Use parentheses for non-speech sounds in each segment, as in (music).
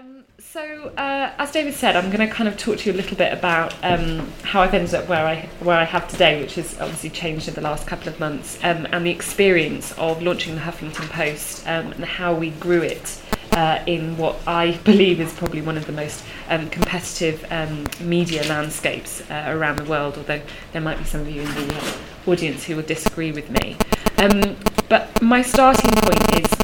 Um, so uh, as David said, I'm going to kind of talk to you a little bit about um, how I've ended up where I where I have today, which has obviously changed in the last couple of months, um, and the experience of launching the Huffington Post um, and how we grew it uh, in what I (laughs) believe is probably one of the most um, competitive um, media landscapes uh, around the world. Although there might be some of you in the audience who will disagree with me, but my starting point is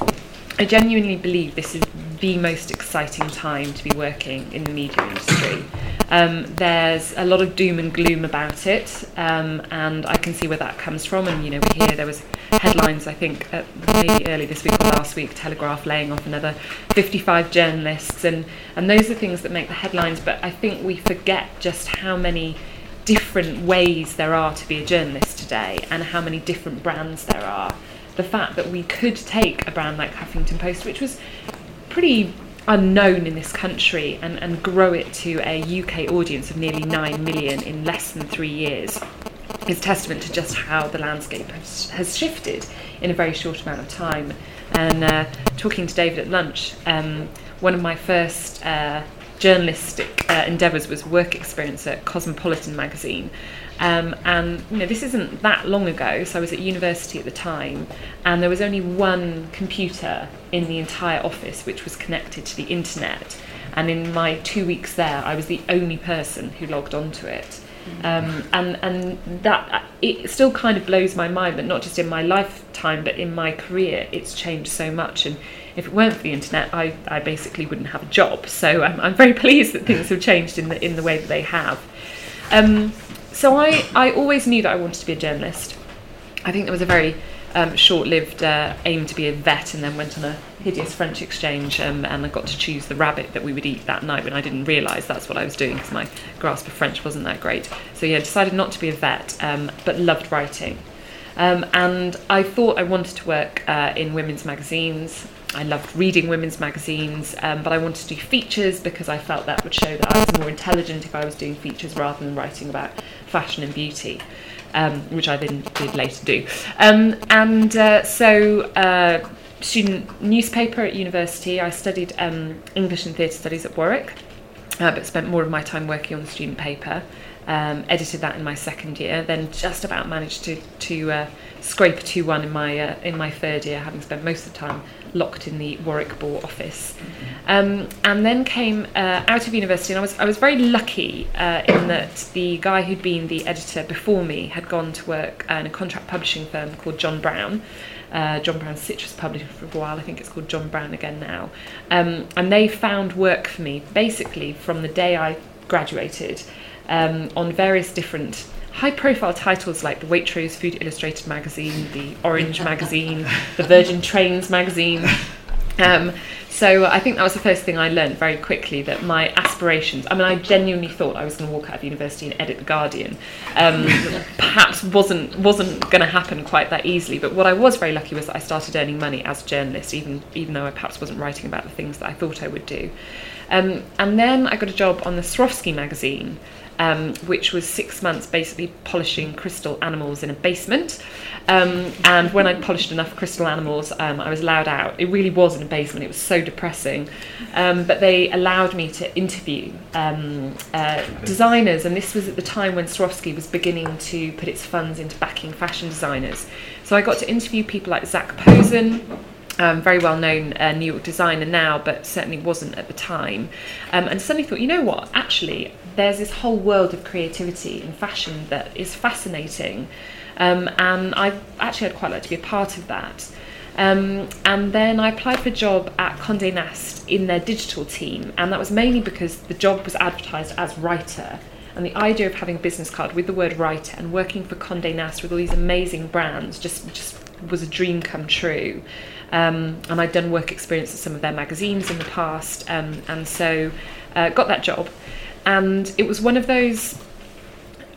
I genuinely believe this is the most exciting time to be working in the media industry. Um, there's a lot of doom and gloom about it, um, and I can see where that comes from. And you know, we hear there was headlines, I think, maybe early this week or last week, Telegraph laying off another 55 journalists, and and those are things that make the headlines. But I think we forget just how many different ways there are to be a journalist today, and how many different brands there are the fact that we could take a brand like Huffington Post, which was pretty unknown in this country, and, and grow it to a UK audience of nearly 9 million in less than three years is testament to just how the landscape has, has shifted in a very short amount of time. And uh, talking to David at lunch, um, one of my first uh, journalistic uh, endeavours was work experience at Cosmopolitan magazine. Um, and you know, this isn't that long ago, so I was at university at the time, and there was only one computer in the entire office which was connected to the internet. And in my two weeks there, I was the only person who logged onto it. Um, and and that it still kind of blows my mind that not just in my lifetime but in my career it's changed so much and if it weren't for the internet I, I basically wouldn't have a job so I'm, I'm very (laughs) pleased that things have changed in the in the way that they have um, so I, I always knew that I wanted to be a journalist I think there was a very um, short-lived uh, aim to be a vet and then went on a hideous French exchange um, and I got to choose the rabbit that we would eat that night when I didn't realise that's what I was doing because my grasp of French wasn't that great. So yeah, decided not to be a vet um, but loved writing. Um, and I thought I wanted to work uh, in women's magazines. I loved reading women's magazines, um, but I wanted to do features because I felt that would show that I was more intelligent if I was doing features rather than writing about fashion and beauty um, which I then did later do. Um, and uh, so, uh, student newspaper at university, I studied um, English and theatre studies at Warwick, uh, but spent more of my time working on the student paper. Um, edited that in my second year, then just about managed to to uh, scrape a two one in my uh, in my third year, having spent most of the time locked in the Warwick Boar office. Um, and then came uh, out of university, and I was I was very lucky uh, in that the guy who'd been the editor before me had gone to work in a contract publishing firm called John Brown. Uh, John Brown Citrus published for a while. I think it's called John Brown again now. Um, and they found work for me basically from the day I graduated um, on various different high profile titles like the Waitrose Food Illustrated magazine, the Orange magazine, the Virgin Trains magazine. Um, so I think that was the first thing I learned very quickly that my aspirations. I mean, I genuinely thought I was going to walk out of university and edit the Guardian. Um, (laughs) perhaps wasn't wasn't going to happen quite that easily. But what I was very lucky was that I started earning money as a journalist, even even though I perhaps wasn't writing about the things that I thought I would do. Um, and then I got a job on the Swarovski magazine um, which was six months basically polishing crystal animals in a basement. Um, and when I'd polished enough crystal animals, um, I was allowed out. It really was in a basement, it was so depressing. Um, but they allowed me to interview um, uh, designers, and this was at the time when Swarovski was beginning to put its funds into backing fashion designers. So I got to interview people like Zac Posen um, very well known uh, New York designer now, but certainly wasn't at the time. Um, and suddenly thought, you know what, actually, there's this whole world of creativity in fashion that is fascinating. Um, and I actually I'd quite like to be a part of that. Um, and then I applied for a job at Condé Nast in their digital team, and that was mainly because the job was advertised as writer. And the idea of having a business card with the word writer and working for Condé Nast with all these amazing brands just, just was a dream come true. Um, and I'd done work experience at some of their magazines in the past, um, and so uh, got that job. And it was one of those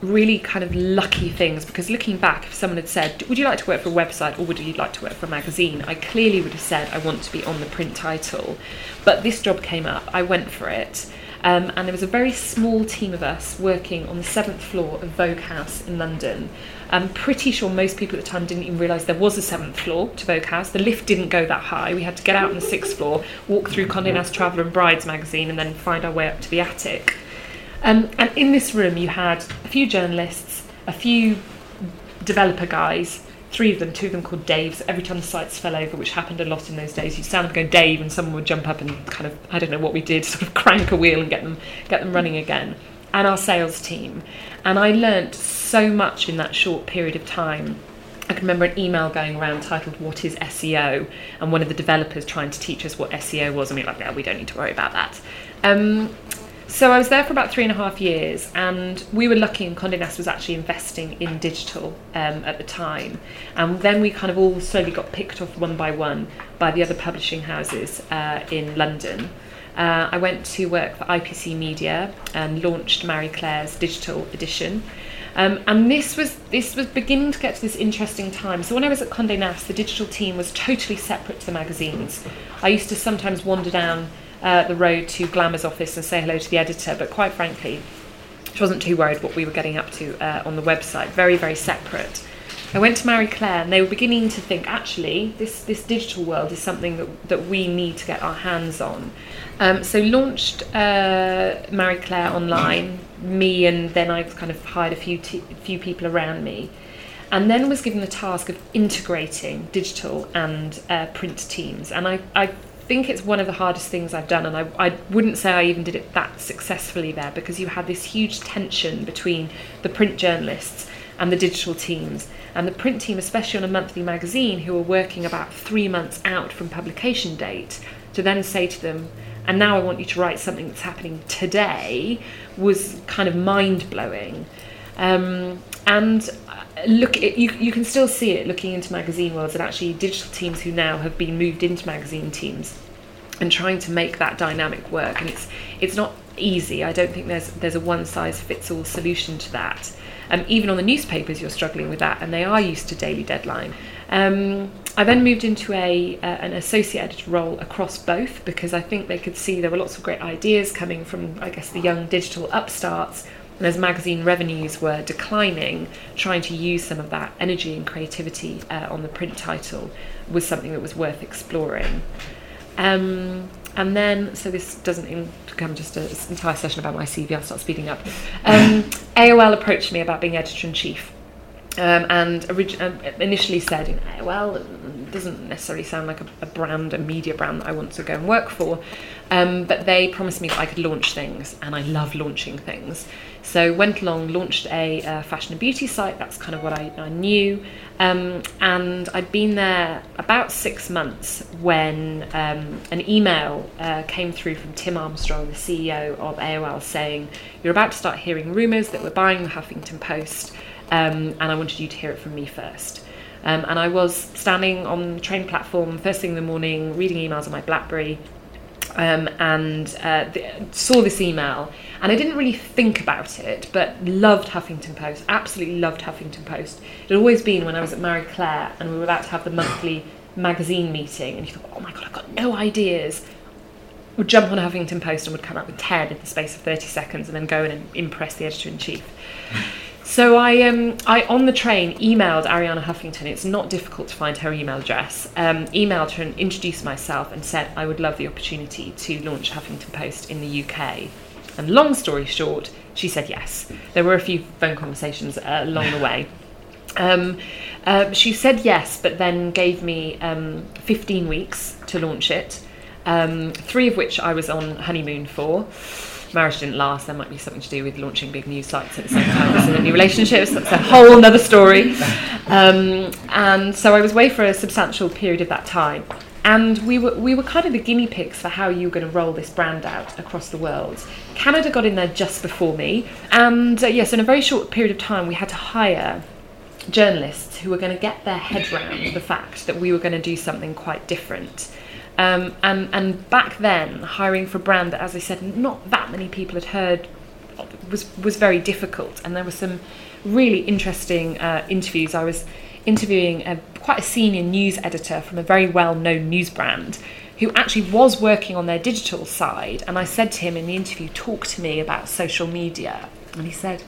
really kind of lucky things because looking back, if someone had said, Would you like to work for a website or would you like to work for a magazine? I clearly would have said, I want to be on the print title. But this job came up, I went for it. Um, and there was a very small team of us working on the seventh floor of Vogue House in London. I'm pretty sure most people at the time didn't even realise there was a seventh floor to Vogue House. The lift didn't go that high. We had to get out on the sixth floor, walk through Condé Nast Traveller and Brides magazine, and then find our way up to the attic. Um, and in this room, you had a few journalists, a few developer guys, three of them, two of them called Daves. Every time the sites fell over, which happened a lot in those days, you'd stand up and go Dave, and someone would jump up and kind of I don't know what we did, (laughs) sort of crank a wheel and get them get them running again. And our sales team, and I learnt so much in that short period of time. I can remember an email going around titled "What is SEO?" and one of the developers trying to teach us what SEO was, and we were like, "Yeah, we don't need to worry about that." Um, so I was there for about three and a half years, and we were lucky, and Condé Nast was actually investing in digital um, at the time. And then we kind of all slowly got picked off one by one by the other publishing houses uh, in London. Uh, I went to work for IPC Media and launched Marie Claire's digital edition. Um, and this was this was beginning to get to this interesting time. So when I was at Condé Nast, the digital team was totally separate to the magazines. I used to sometimes wander down uh, the road to Glamour's office and say hello to the editor, but quite frankly, she wasn't too worried what we were getting up to uh, on the website. Very, very separate. I went to Marie Claire and they were beginning to think actually this, this digital world is something that, that we need to get our hands on. Um, so launched uh, Marie Claire online, me and then I kind of hired a few, t- few people around me and then was given the task of integrating digital and uh, print teams. And I, I think it's one of the hardest things I've done, and I, I wouldn't say I even did it that successfully there because you had this huge tension between the print journalists and the digital teams. And the print team, especially on a monthly magazine, who were working about three months out from publication date, to then say to them, and now I want you to write something that's happening today, was kind of mind blowing. Um, and look you, you can still see it looking into magazine worlds and actually digital teams who now have been moved into magazine teams and trying to make that dynamic work. And it's it's not easy. I don't think there's there's a one size fits all solution to that. Um, even on the newspapers you're struggling with that and they are used to daily deadline. Um, I then moved into a uh, an associate editor role across both because I think they could see there were lots of great ideas coming from I guess the young digital upstarts and as magazine revenues were declining, trying to use some of that energy and creativity uh, on the print title was something that was worth exploring. Um, and then, so this doesn't become just an entire session about my CV, I'll start speeding up. Um, (laughs) AOL approached me about being editor in chief. Um, and orig- um, initially said, you know, well, doesn't necessarily sound like a, a, brand, a media brand that I want to go and work for. Um, but they promised me that I could launch things, and I love launching things. So went along, launched a uh, fashion and beauty site. That's kind of what I, I knew. Um, and I'd been there about six months when um, an email uh, came through from Tim Armstrong, the CEO of AOL, saying, You're about to start hearing rumours that we're buying the Huffington Post, um, and I wanted you to hear it from me first. Um, and I was standing on the train platform first thing in the morning, reading emails on my Blackberry, um, and uh, the, saw this email. And I didn't really think about it, but loved Huffington Post. Absolutely loved Huffington Post. It had always been when I was at Marie Claire and we were about to have the monthly magazine meeting, and you thought, oh my god, I've got no ideas. Would jump on Huffington Post and would come up with 10 in the space of 30 seconds and then go in and impress the editor in chief. So I, um, I on the train emailed Arianna Huffington. It's not difficult to find her email address. Um, emailed her and introduced myself and said I would love the opportunity to launch Huffington Post in the UK. And long story short, she said yes. There were a few phone conversations uh, along the way. Um, uh, she said yes, but then gave me um, 15 weeks to launch it, um, three of which I was on honeymoon for marriage didn't last, there might be something to do with launching big new sites at the same time as in new relationships. That's a whole other story. Um, and so I was away for a substantial period of that time. And we were, we were kind of the guinea pigs for how you were going to roll this brand out across the world. Canada got in there just before me. And uh, yes, in a very short period of time, we had to hire journalists who were going to get their head round the fact that we were going to do something quite different. Um, and, and back then, hiring for a brand that, as I said, not that many people had heard was, was very difficult. And there were some really interesting uh, interviews. I was interviewing a, quite a senior news editor from a very well known news brand who actually was working on their digital side. And I said to him in the interview, Talk to me about social media. And he said,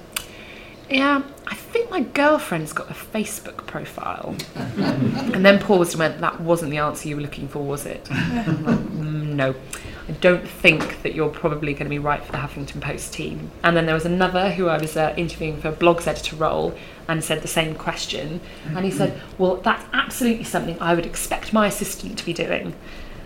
Yeah, I think my girlfriend's got a Facebook profile. (laughs) and then paused and went, That wasn't the answer you were looking for, was it? (laughs) Mm, no. I don't think that you're probably going to be right for the Huffington Post team. And then there was another who I was uh, interviewing for a blogs editor role and said the same question. And he said, Well, that's absolutely something I would expect my assistant to be doing.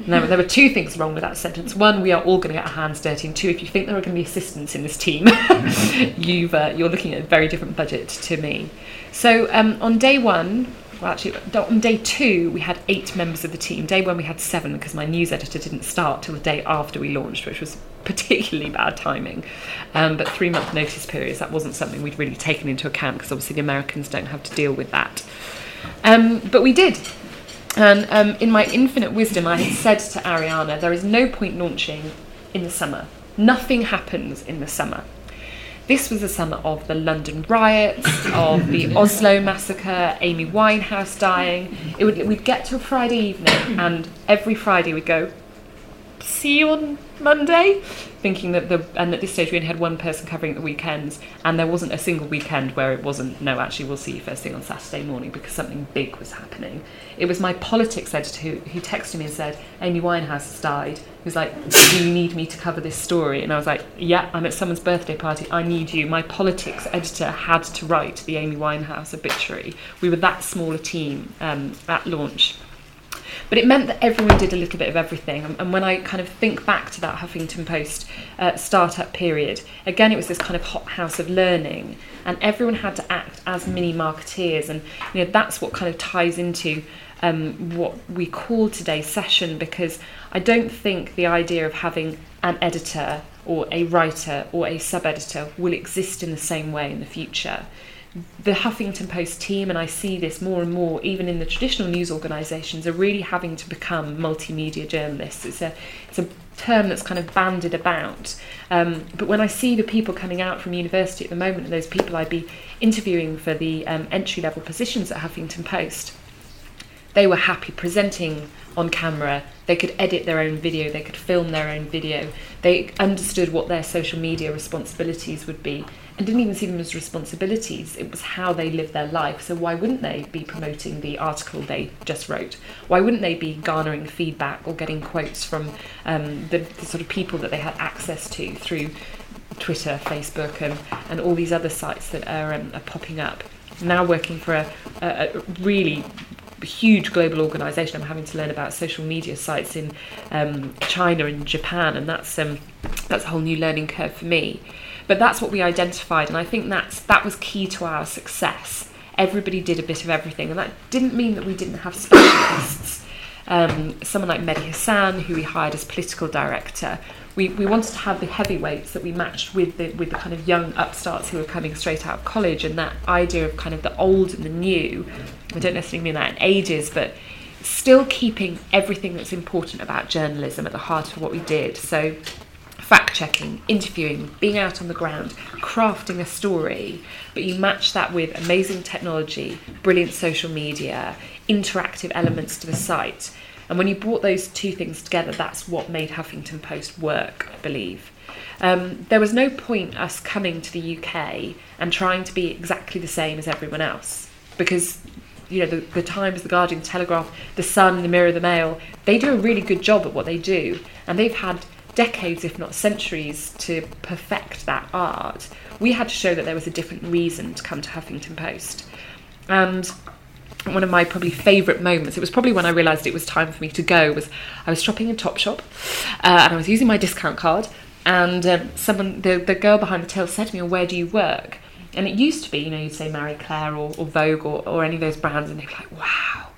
Were, there were two things wrong with that sentence. One, we are all going to get our hands dirty. And two, if you think there are going to be assistants in this team, (laughs) you've, uh, you're looking at a very different budget to me. So um, on day one, well, actually, on day two, we had eight members of the team. Day one, we had seven because my news editor didn't start till the day after we launched, which was (laughs) particularly bad timing. Um, but three month notice periods, that wasn't something we'd really taken into account because obviously the Americans don't have to deal with that. Um, but we did. And um, in my infinite wisdom, I had said to Arianna, there is no point launching in the summer. Nothing happens in the summer. This was the summer of the London riots, of the (laughs) Oslo massacre, Amy Winehouse dying. It would, we'd get to a Friday evening, and every Friday we'd go, see you on Monday, thinking that the and at this stage we only had one person covering the weekends, and there wasn't a single weekend where it wasn't no. Actually, we'll see you first thing on Saturday morning because something big was happening. It was my politics editor who, who texted me and said Amy Winehouse has died. He was like, "Do you need me to cover this story?" And I was like, "Yeah, I'm at someone's birthday party. I need you." My politics editor had to write the Amy Winehouse obituary. We were that small a team um, at launch. But it meant that everyone did a little bit of everything. And when I kind of think back to that Huffington Post uh, startup period, again, it was this kind of hot house of learning, and everyone had to act as mini marketeers. And you know, that's what kind of ties into um, what we call today's session because I don't think the idea of having an editor or a writer or a sub editor will exist in the same way in the future the Huffington Post team, and I see this more and more, even in the traditional news organisations, are really having to become multimedia journalists. It's a it's a term that's kind of banded about. Um, but when I see the people coming out from university at the moment, and those people I'd be interviewing for the um, entry level positions at Huffington Post, they were happy presenting on camera. They could edit their own video, they could film their own video. They understood what their social media responsibilities would be and didn't even see them as responsibilities. It was how they lived their life. So why wouldn't they be promoting the article they just wrote? Why wouldn't they be garnering feedback or getting quotes from um, the, the sort of people that they had access to through Twitter, Facebook, and, and all these other sites that are, um, are popping up? Now working for a, a, a really huge global organisation. I'm having to learn about social media sites in um, China and Japan, and that's um, that's a whole new learning curve for me. But that's what we identified, and I think that's that was key to our success. Everybody did a bit of everything, and that didn't mean that we didn't have specialists. Um, someone like Mehdi Hasan, who we hired as political director, we, we wanted to have the heavyweights that we matched with the with the kind of young upstarts who were coming straight out of college, and that idea of kind of the old and the new. I don't necessarily mean that in ages, but still keeping everything that's important about journalism at the heart of what we did. So fact checking, interviewing, being out on the ground, crafting a story, but you match that with amazing technology, brilliant social media, interactive elements to the site. And when you brought those two things together, that's what made Huffington Post work, I believe. Um, there was no point us coming to the UK and trying to be exactly the same as everyone else because you know the, the Times, the Guardian, the Telegraph, the Sun, the Mirror, the Mail, they do a really good job at what they do, and they've had decades, if not centuries, to perfect that art, we had to show that there was a different reason to come to Huffington Post. And one of my probably favourite moments, it was probably when I realised it was time for me to go, was I was shopping in Topshop uh, and I was using my discount card. And um, someone, the, the girl behind the till said to me, well, Where do you work? And it used to be, you know, you'd say Marie Claire or, or Vogue or, or any of those brands, and they'd be like, Wow.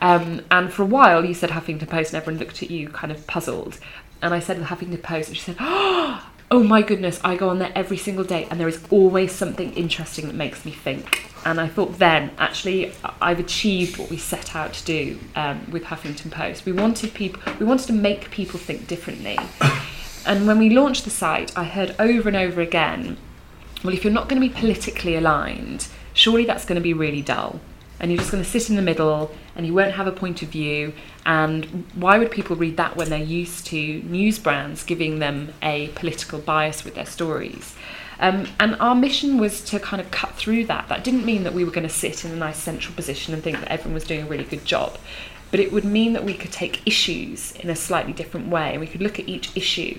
Um, and for a while, you said Huffington Post, and everyone looked at you kind of puzzled and I said the Huffington Post, and she said, (gasps) "Oh my goodness, I go on there every single day, and there is always something interesting that makes me think." And I thought then, actually, I've achieved what we set out to do um, with Huffington Post. We wanted people, we wanted to make people think differently. (coughs) And when we launched the site, I heard over and over again, "Well, if you're not going to be politically aligned, surely that's going to be really dull." And you're just going to sit in the middle and you won't have a point of view. And why would people read that when they're used to news brands giving them a political bias with their stories? Um, and our mission was to kind of cut through that. That didn't mean that we were going to sit in a nice central position and think that everyone was doing a really good job. But it would mean that we could take issues in a slightly different way and we could look at each issue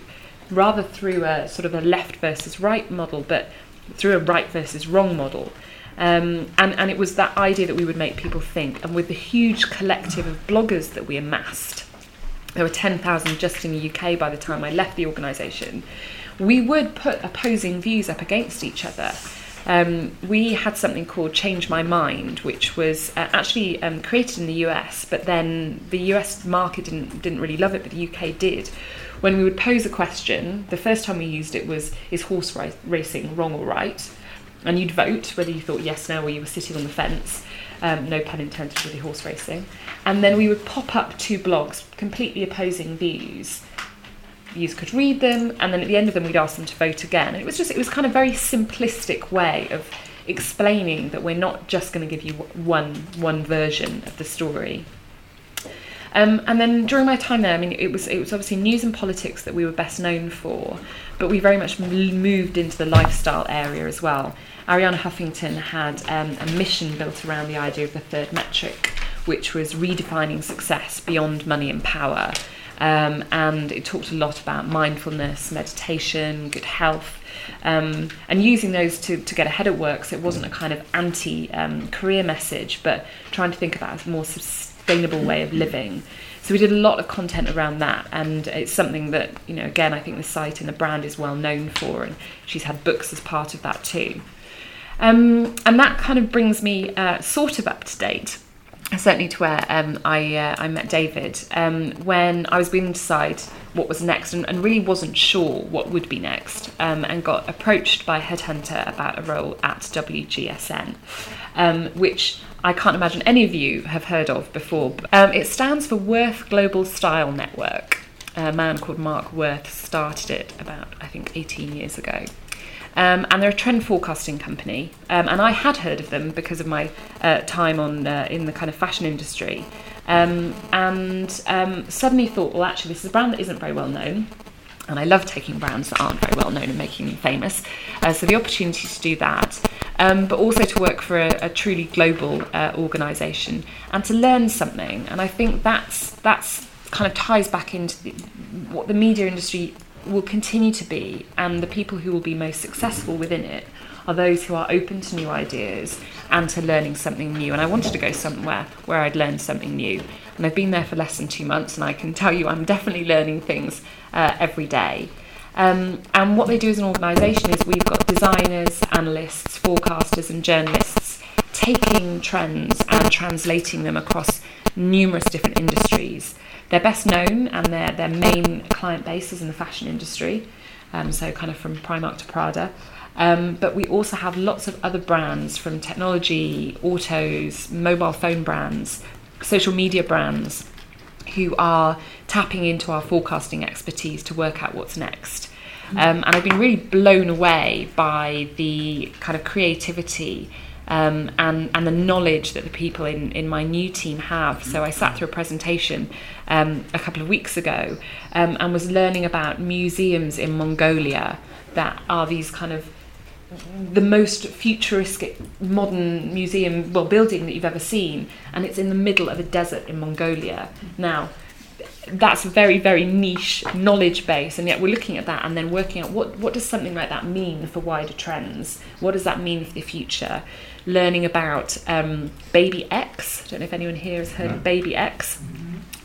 rather through a sort of a left versus right model, but through a right versus wrong model. Um, and, and it was that idea that we would make people think. And with the huge collective of bloggers that we amassed, there were 10,000 just in the UK by the time I left the organisation, we would put opposing views up against each other. Um, we had something called Change My Mind, which was uh, actually um, created in the US, but then the US market didn't, didn't really love it, but the UK did. When we would pose a question, the first time we used it was Is horse racing wrong or right? And you'd vote whether you thought yes, no, or you were sitting on the fence. Um, no pun intended with the horse racing. And then we would pop up two blogs, completely opposing views. Views could read them, and then at the end of them, we'd ask them to vote again. And it was just, it was kind of very simplistic way of explaining that we're not just going to give you one one version of the story. Um, and then during my time there, I mean, it was it was obviously news and politics that we were best known for, but we very much moved into the lifestyle area as well. Arianna Huffington had um, a mission built around the idea of the third metric, which was redefining success beyond money and power. Um, and it talked a lot about mindfulness, meditation, good health, um, and using those to, to get ahead at work. So it wasn't a kind of anti um, career message, but trying to think about a more sustainable way of living. So we did a lot of content around that, and it's something that you know. Again, I think the site and the brand is well known for, and she's had books as part of that too. Um, and that kind of brings me uh, sort of up to date, certainly to where um, I uh, I met David um, when I was to decide what was next, and, and really wasn't sure what would be next, um, and got approached by headhunter about a role at WGSN, um, which I can't imagine any of you have heard of before. Um, it stands for Worth Global Style Network. A man called Marc Worth started it about, I think, 18 years ago. Um, and they're a trend forecasting company. Um, and I had heard of them because of my uh, time on uh, in the kind of fashion industry. Um, and um, suddenly thought, well, actually, this is a brand that isn't very well known. And I love taking brands that aren't very well known and making them famous. Uh, so the opportunity to do that um, but also to work for a, a truly global uh, organisation and to learn something. And I think that's that's kind of ties back into the, what the media industry will continue to be, and the people who will be most successful within it are those who are open to new ideas and to learning something new. And I wanted to go somewhere where I'd learn something new. And I've been there for less than two months, and I can tell you I'm definitely learning things uh, every day. Um, and what they do as an organisation is we've got designers, analysts, forecasters, and journalists taking trends and translating them across numerous different industries. They're best known and their, their main client base is in the fashion industry, um, so kind of from Primark to Prada. Um, but we also have lots of other brands from technology, autos, mobile phone brands, social media brands who are tapping into our forecasting expertise to work out what's next. Um, and I've been really blown away by the kind of creativity um, and, and the knowledge that the people in, in my new team have. So I sat through a presentation um, a couple of weeks ago um, and was learning about museums in Mongolia that are these kind of the most futuristic modern museum well building that you've ever seen and it's in the middle of a desert in Mongolia. Now that's a very very niche knowledge base and yet we're looking at that and then working out what what does something like that mean for wider trends? What does that mean for the future? Learning about um, baby x. I don't know if anyone here has heard of baby x.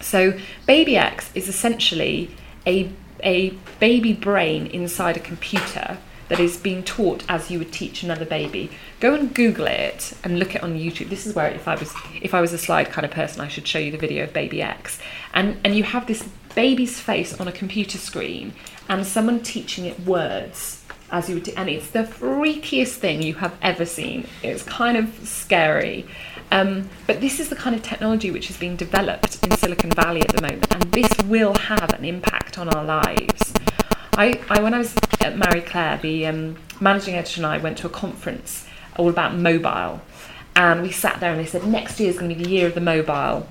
So baby x is essentially a a baby brain inside a computer that is being taught as you would teach another baby. Go and Google it and look it on YouTube. This is where if I was if I was a slide kind of person, I should show you the video of Baby X. And and you have this baby's face on a computer screen and someone teaching it words as you would and it's the freakiest thing you have ever seen. It's kind of scary. Um, but this is the kind of technology which is being developed in Silicon Valley at the moment, and this will have an impact on our lives. I, I when I was at Marie Claire, the um, managing editor and I went to a conference all about mobile. and we sat there and they said next year is going to be the year of the mobile.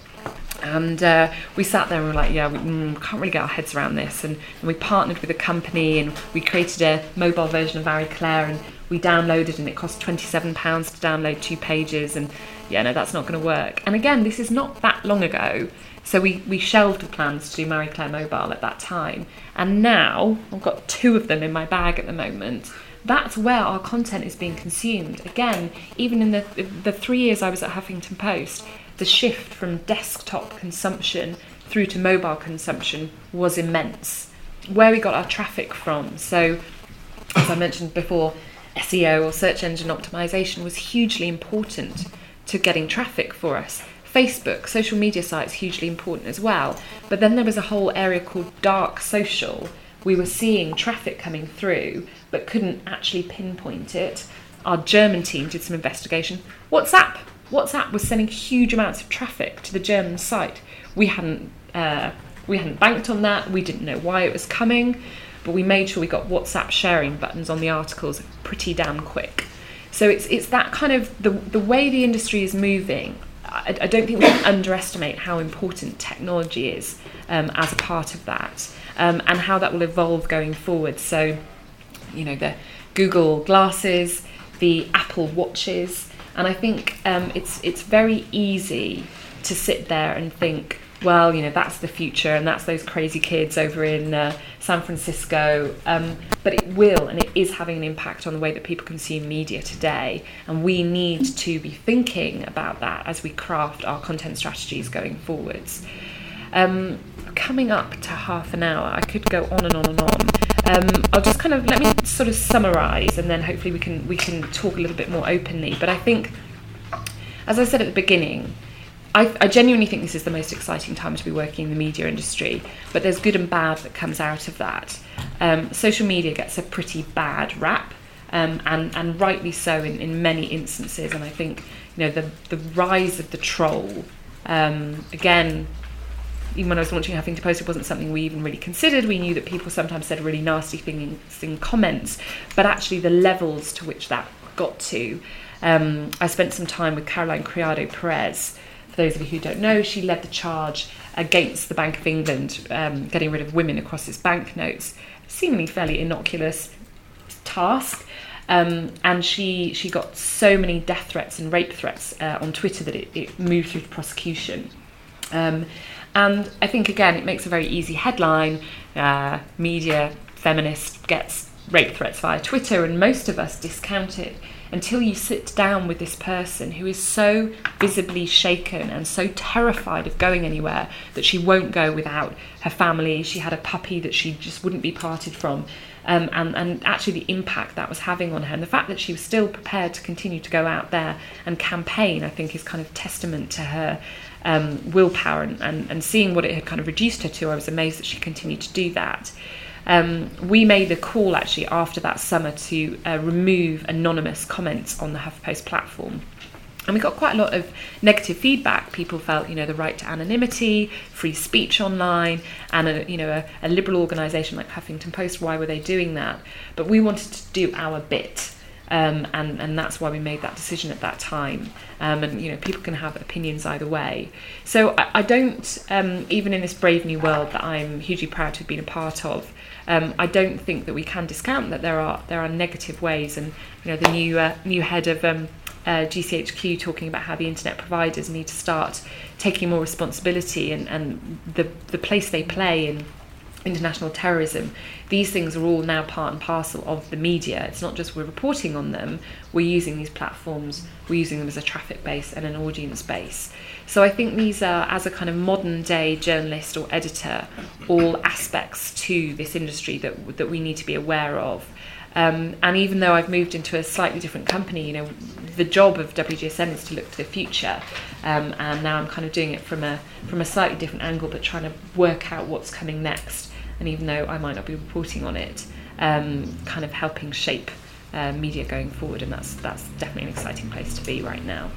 And uh, we sat there and we were like, yeah, we mm, can't really get our heads around this. And, and, we partnered with a company and we created a mobile version of Marie Claire and we downloaded and it cost £27 to download two pages. And yeah, no, that's not going to work. And again, this is not that long ago. So we, we shelved the plans to do Marie Claire Mobile at that time. And now I've got two of them in my bag at the moment that's where our content is being consumed. Again, even in the the three years I was at Huffington Post, the shift from desktop consumption through to mobile consumption was immense. Where we got our traffic from, so as I mentioned before, SEO or search engine optimization was hugely important to getting traffic for us. Facebook, social media sites, hugely important as well. But then there was a whole area called dark social. We were seeing traffic coming through but couldn't actually pinpoint it. Our German team did some investigation. WhatsApp. WhatsApp was sending huge amounts of traffic to the German site. We hadn't uh, we hadn't banked on that. We didn't know why it was coming, but we made sure we got WhatsApp sharing buttons on the articles pretty damn quick. So it's it's that kind of the the way the industry is moving. I, I don't think we can underestimate how important technology is um, as part of that, um, and how that will evolve going forward. So you know the Google glasses, the Apple watches, and I think um, it's it's very easy to sit there and think, well, you know, that's the future, and that's those crazy kids over in uh, San Francisco. Um, but it will, and it is having an impact on the way that people consume media today. And we need to be thinking about that as we craft our content strategies going forwards. Um, coming up to half an hour, I could go on and on and on. Um, I'll just kind of let me sort of summarise, and then hopefully we can we can talk a little bit more openly. But I think, as I said at the beginning, I, I, genuinely think this is the most exciting time to be working in the media industry. But there's good and bad that comes out of that. Um, social media gets a pretty bad rap, um, and and rightly so in, in many instances. And I think you know the the rise of the troll. Um, again, even when I was launching Huffington Post, it wasn't something we even really considered. We knew that people sometimes said really nasty things in comments, but actually the levels to which that got to. Um, I spent some time with Caroline Criado Perez. For those of you who don't know, she led the charge against the Bank of England um, getting rid of women across its banknotes. Seemingly fairly innocuous task. Um, and she she got so many death threats and rape threats uh, on Twitter that it, it moved through to prosecution. Um, and I think, again, it makes a very easy headline. Uh, media feminist gets rape threats via Twitter, and most of us discount it until you sit down with this person who is so visibly shaken and so terrified of going anywhere that she won't go without her family. She had a puppy that she just wouldn't be parted from. Um, and, and actually, the impact that was having on her, and the fact that she was still prepared to continue to go out there and campaign, I think, is kind of testament to her um, willpower and, and, and seeing what it had kind of reduced her to, I was amazed that she continued to do that. Um, we made a call actually after that summer to uh, remove anonymous comments on the HuffPost platform. And we got quite a lot of negative feedback. People felt, you know, the right to anonymity, free speech online, and a, you know, a, a liberal organisation like Huffington Post. Why were they doing that? But we wanted to do our bit um, and and that's why we made that decision at that time. Um, and you know, people can have opinions either way. So I, I don't, um, even in this brave new world that I'm hugely proud to have been a part of. Um, I don't think that we can discount that there are there are negative ways, and you know, the new uh, new head of um, uh, GCHQ talking about how the internet providers need to start taking more responsibility and, and the the place they play in international terrorism, these things are all now part and parcel of the media. It's not just we're reporting on them, we're using these platforms, we're using them as a traffic base and an audience base. So I think these are, as a kind of modern day journalist or editor, all aspects to this industry that, that we need to be aware of. Um, and even though I've moved into a slightly different company, you know, the job of WGSN is to look to the future, um, and now I'm kind of doing it from a from a slightly different angle, but trying to work out what's coming next and even though I might not be reporting on it, um, kind of helping shape uh, media going forward, and that's that's definitely an exciting place to be right now.